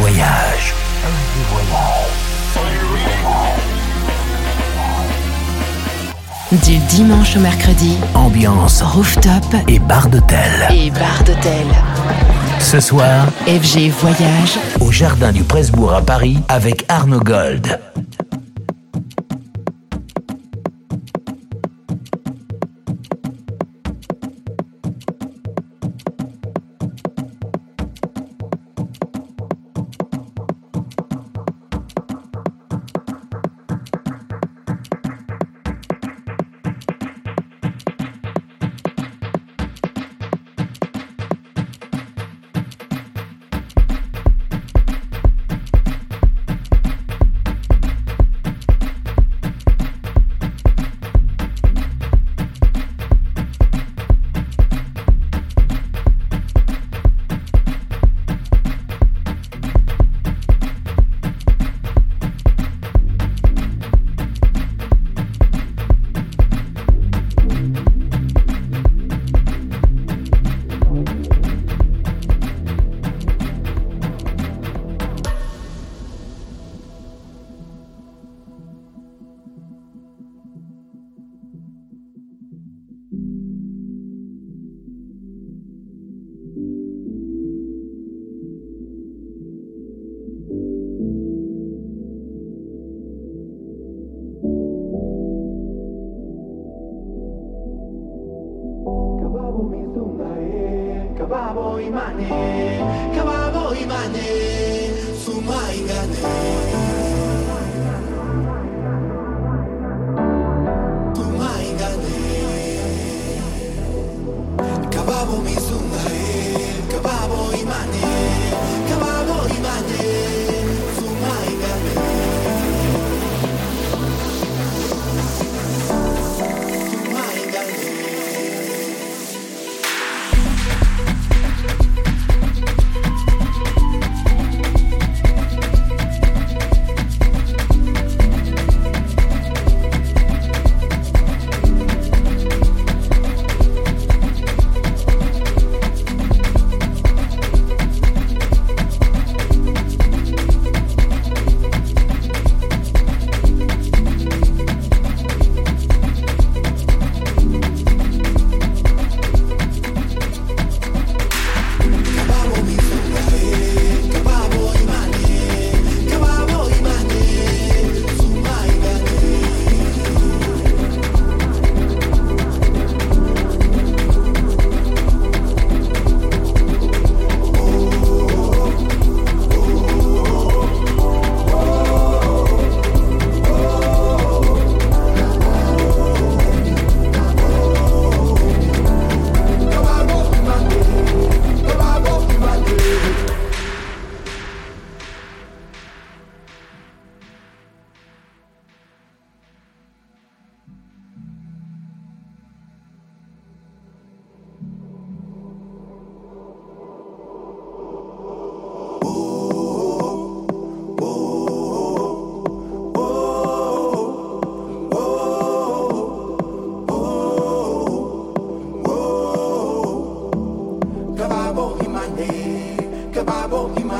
voyage. Du dimanche au mercredi, Ambiance rooftop et bar d'hôtel. et bar d'hôtel. Ce soir, FG Voyage, au Jardin du Presbourg à Paris avec Arnaud Gold. sorriso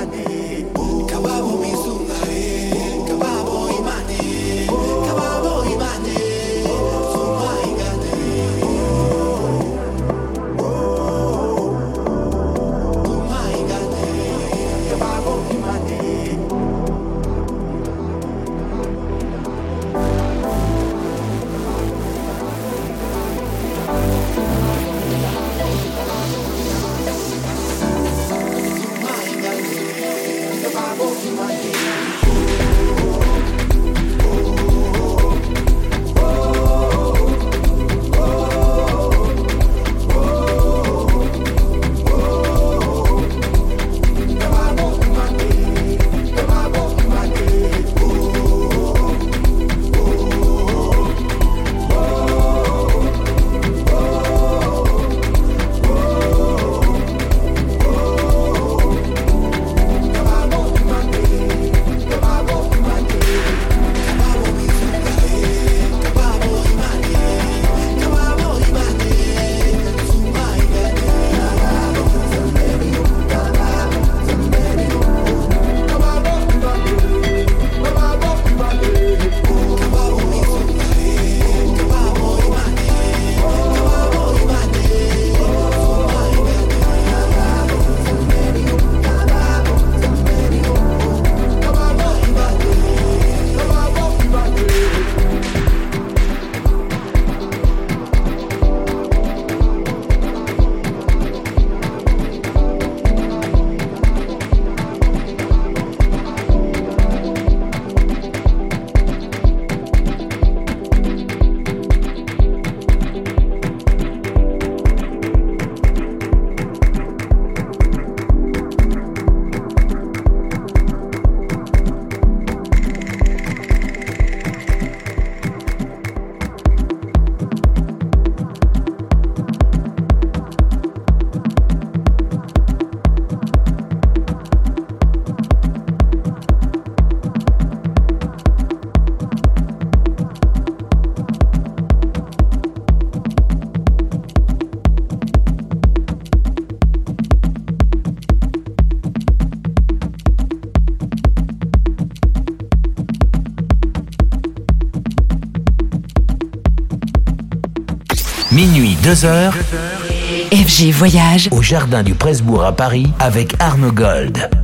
money. Minuit 2h FG Voyage au Jardin du Presbourg à Paris avec Arnaud Gold.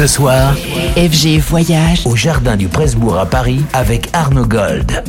Ce soir, FG Voyage au Jardin du Presbourg à Paris avec Arnaud Gold.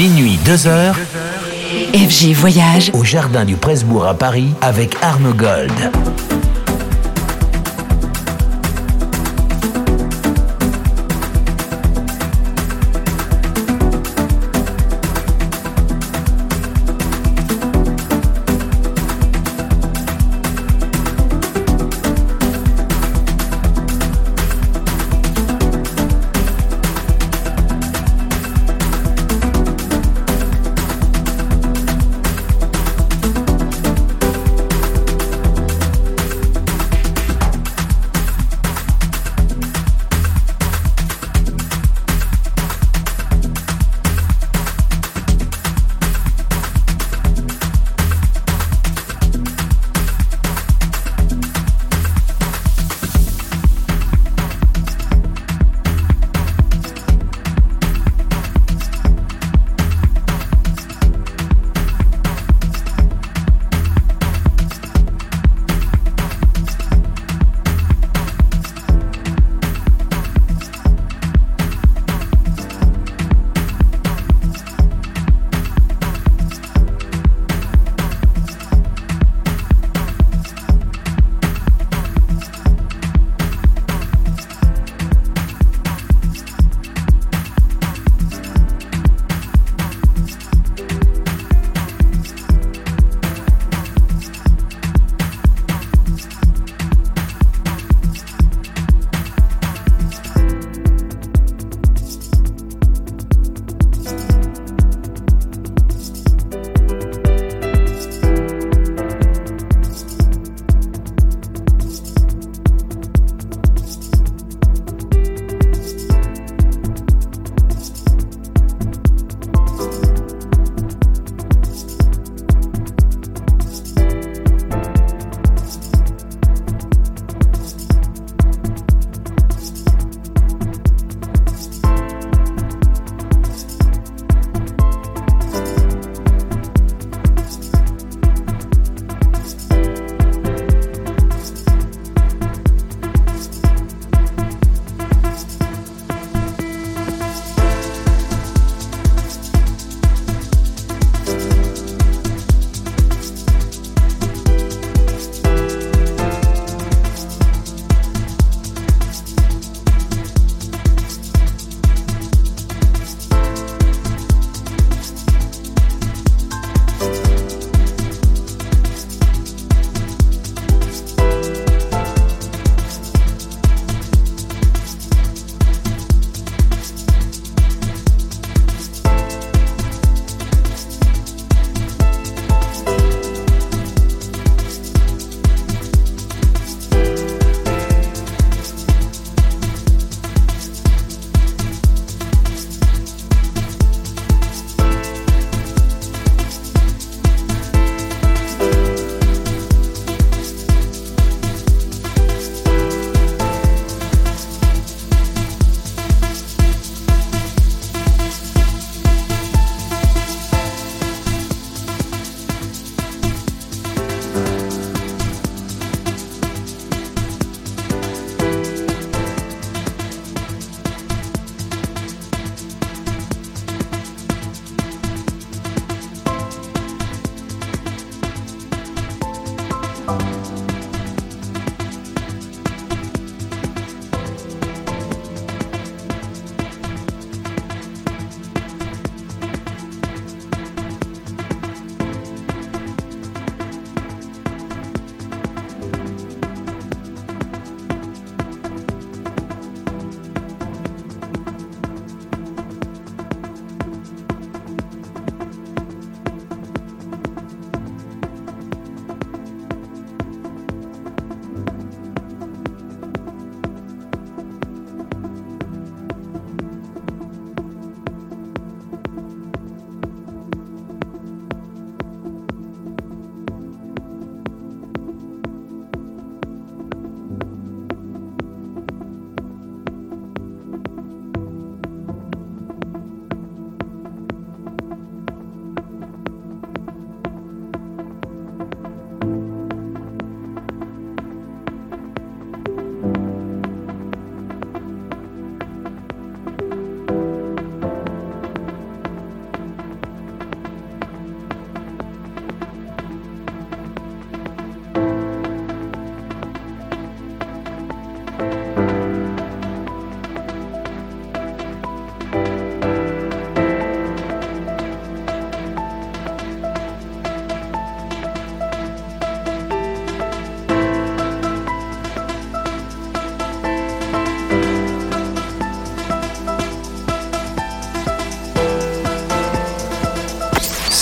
Minuit 2h FG Voyage au Jardin du Presbourg à Paris avec Arnaud Gold.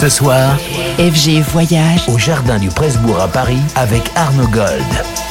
Ce soir, FG Voyage au Jardin du Presbourg à Paris avec Arnaud Gold.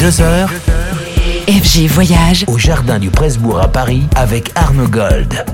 Minuit 2h. FG Voyage au Jardin du Presbourg à Paris avec Arnaud Gold.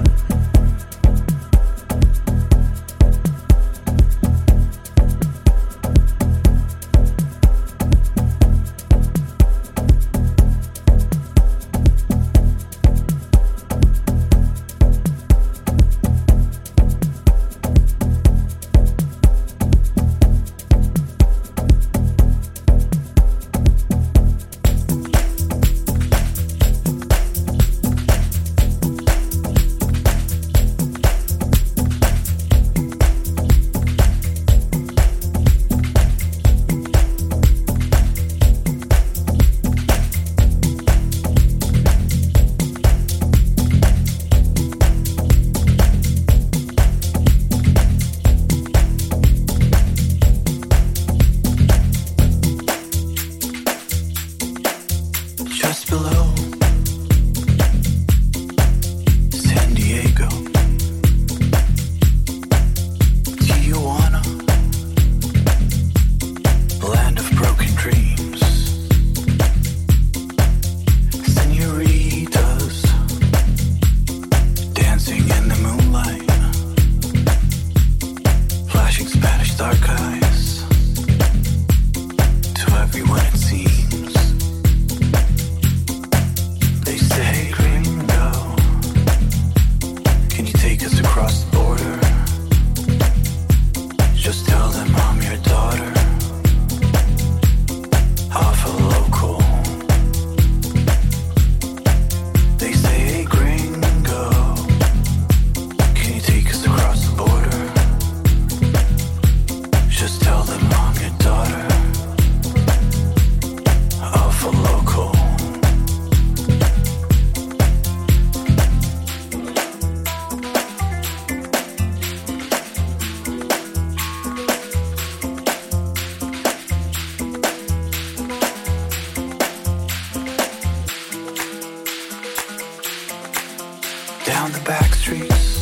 down the back streets.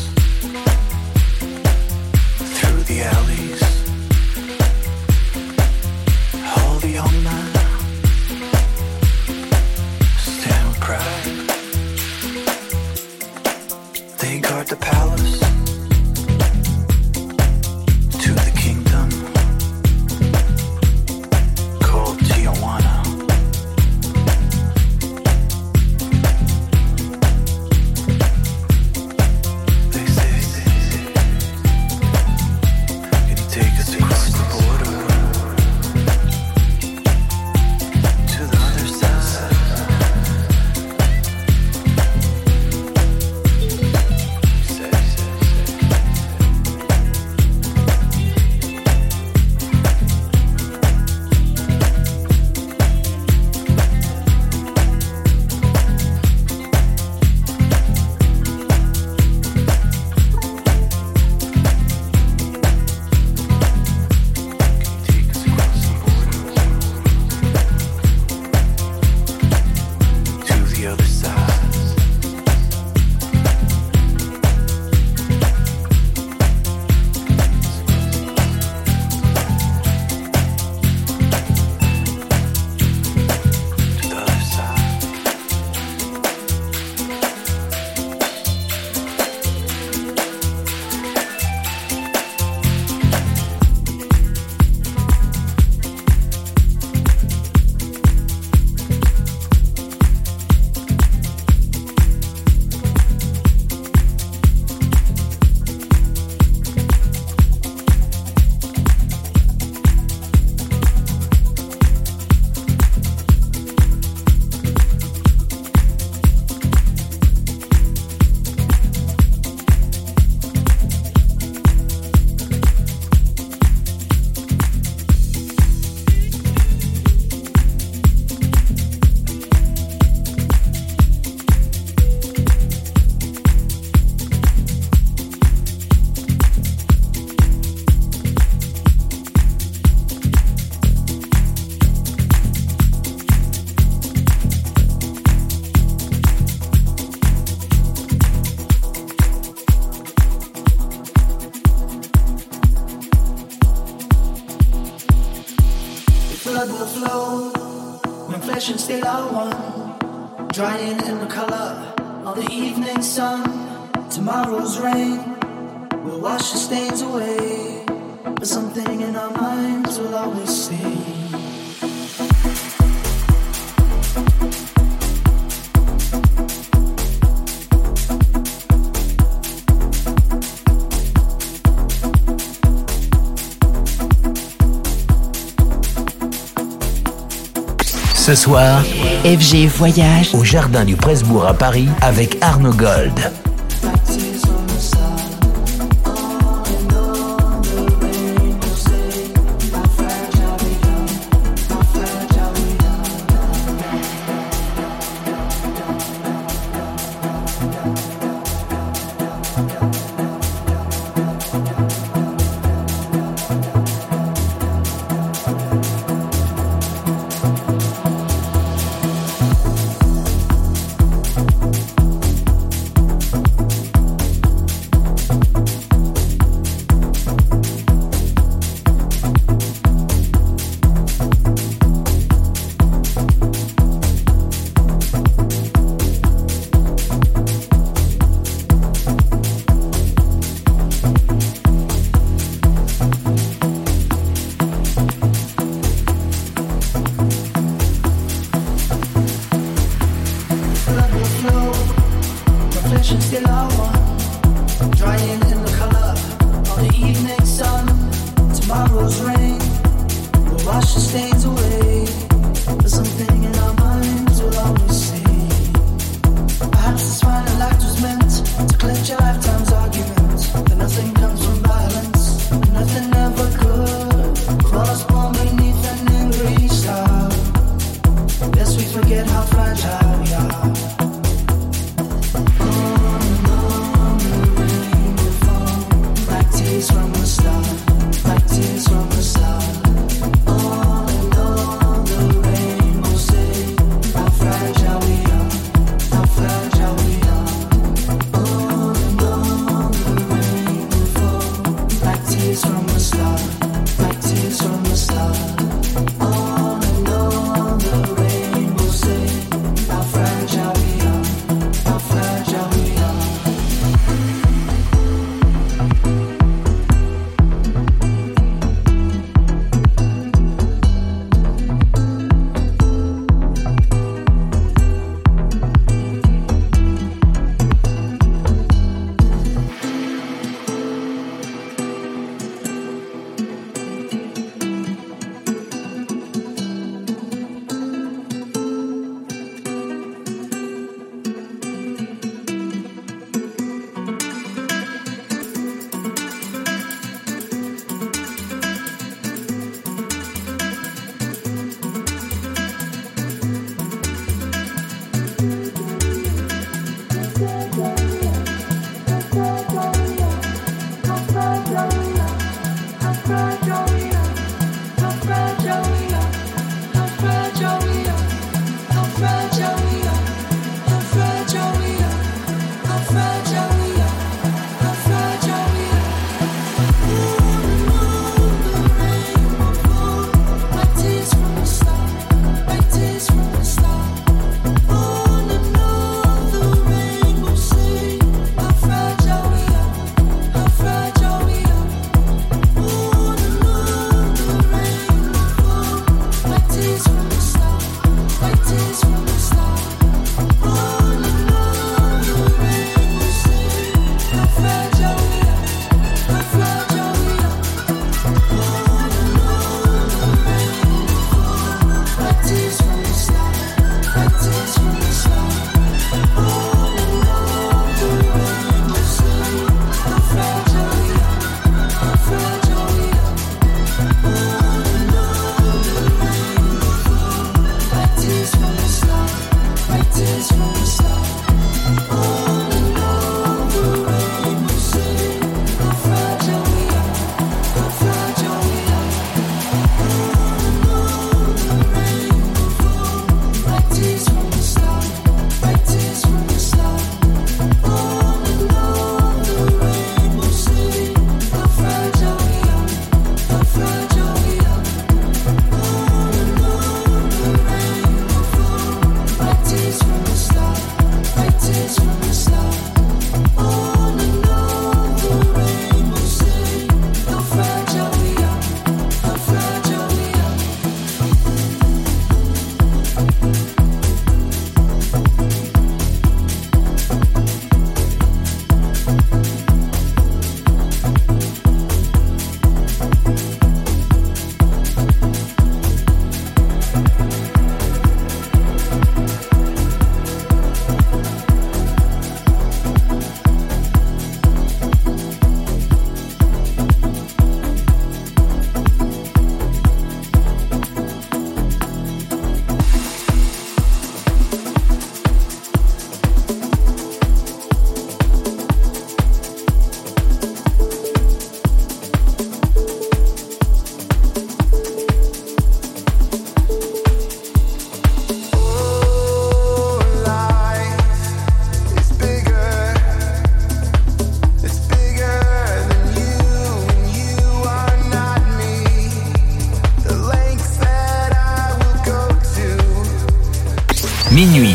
FG Voyage au Jardin du Presbourg à Paris avec Arnaud Gold.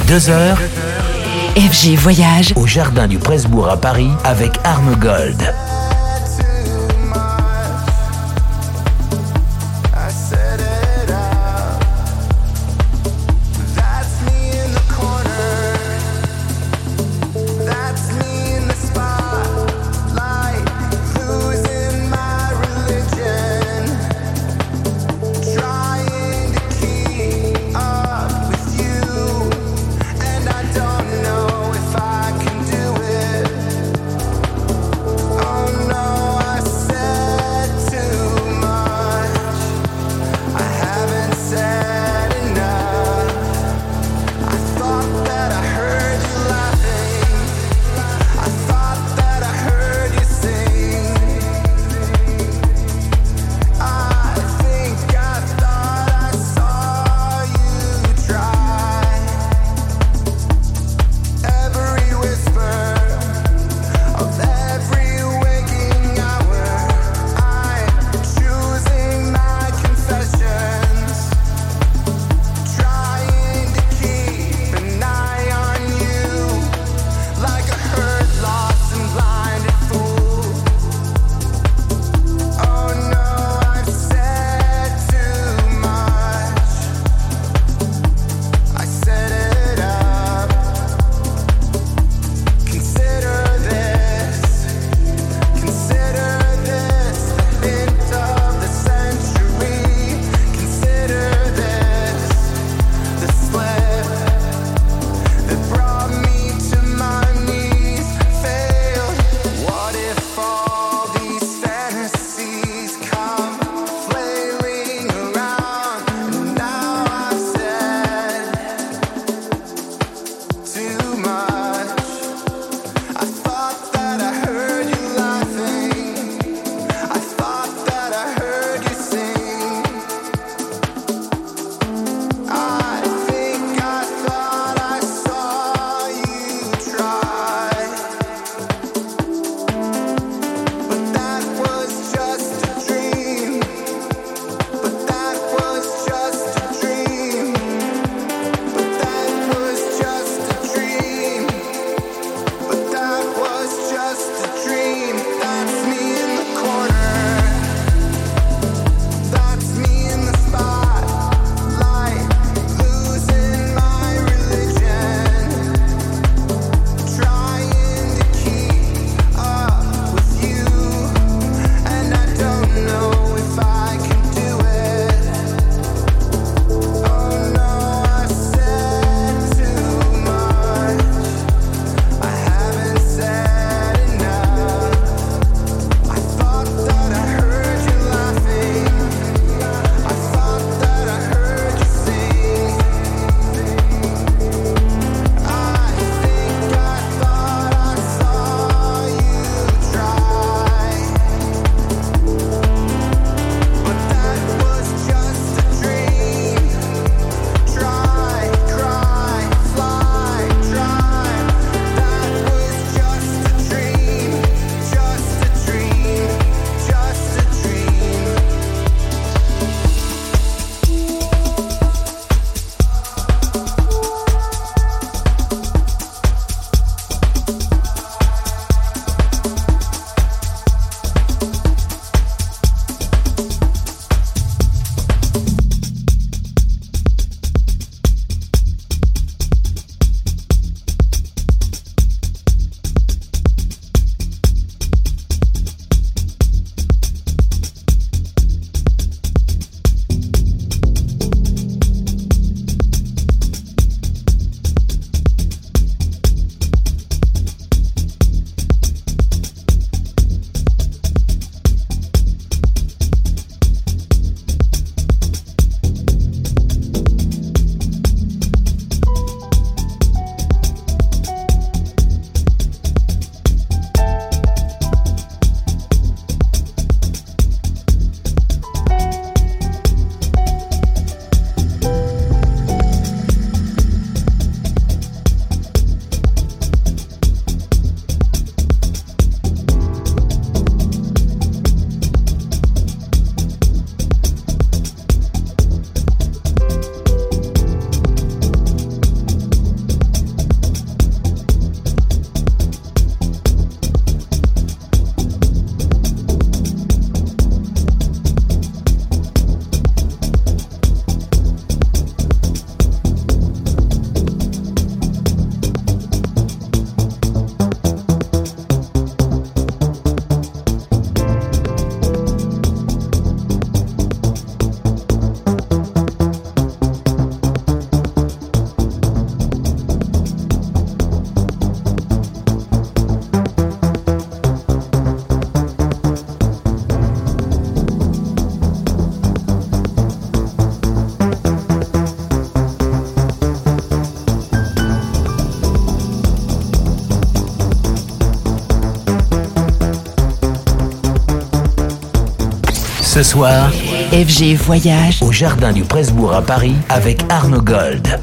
2h. FG Voyage au Jardin du Presbourg à Paris avec Arme Gold. Ce soir, FG Voyage au Jardin du Presbourg à Paris avec Arnaud Gold.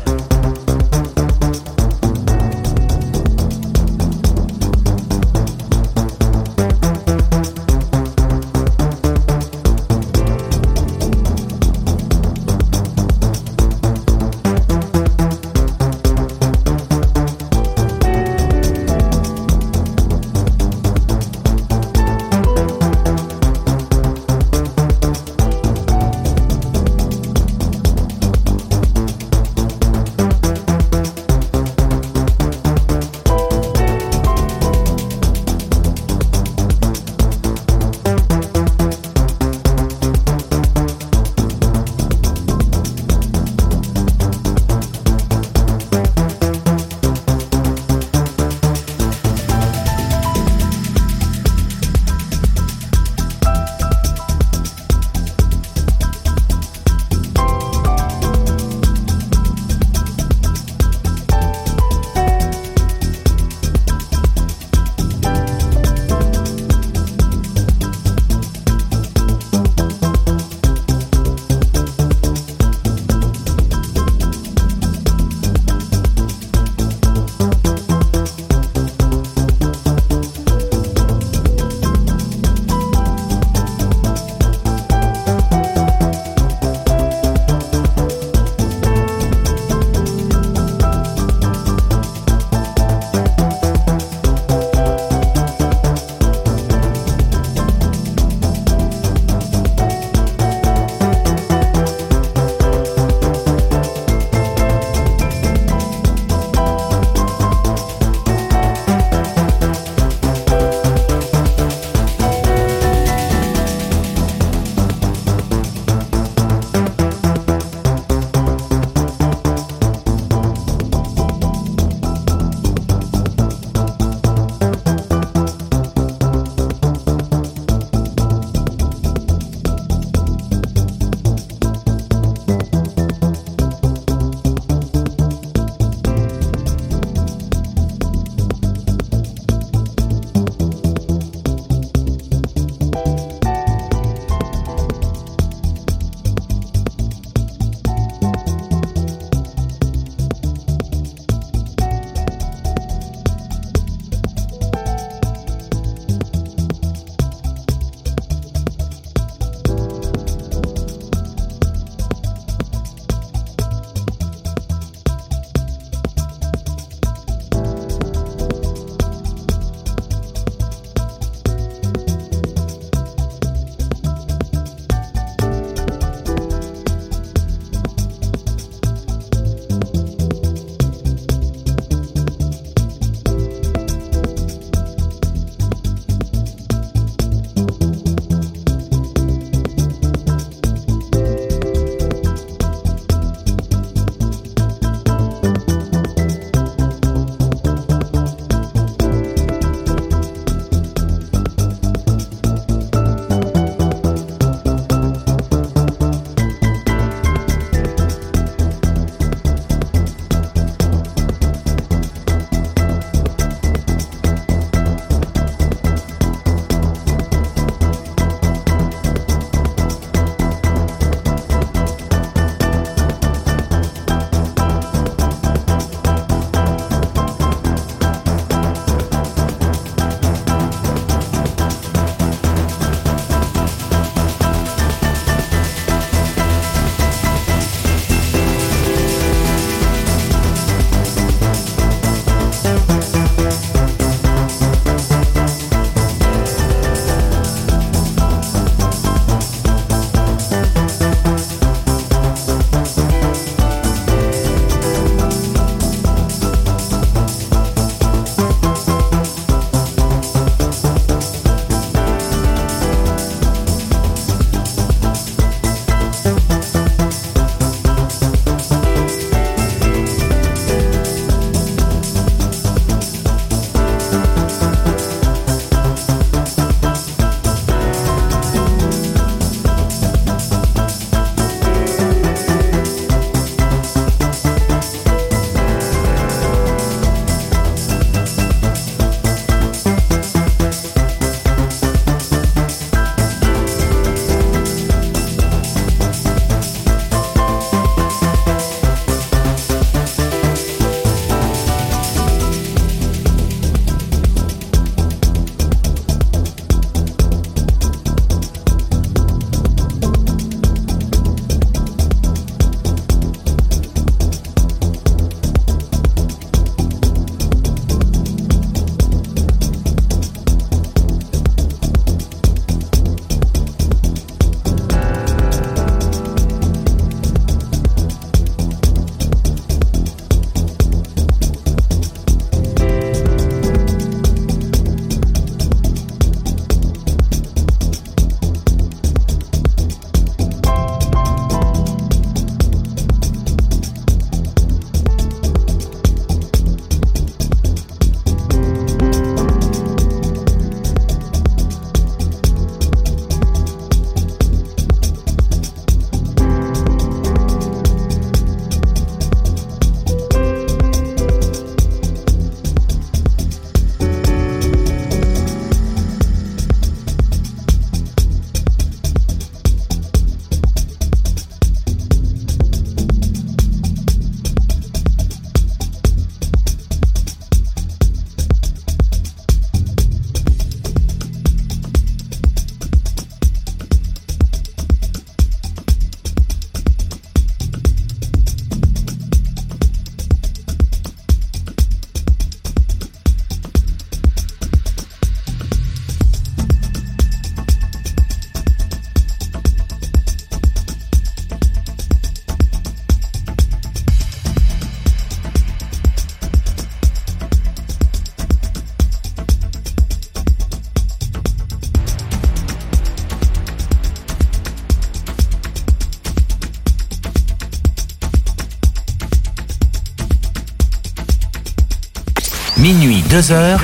2 heures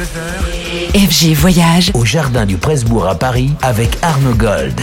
FG Voyage au Jardin du Presbourg à Paris avec Arnaud Gold.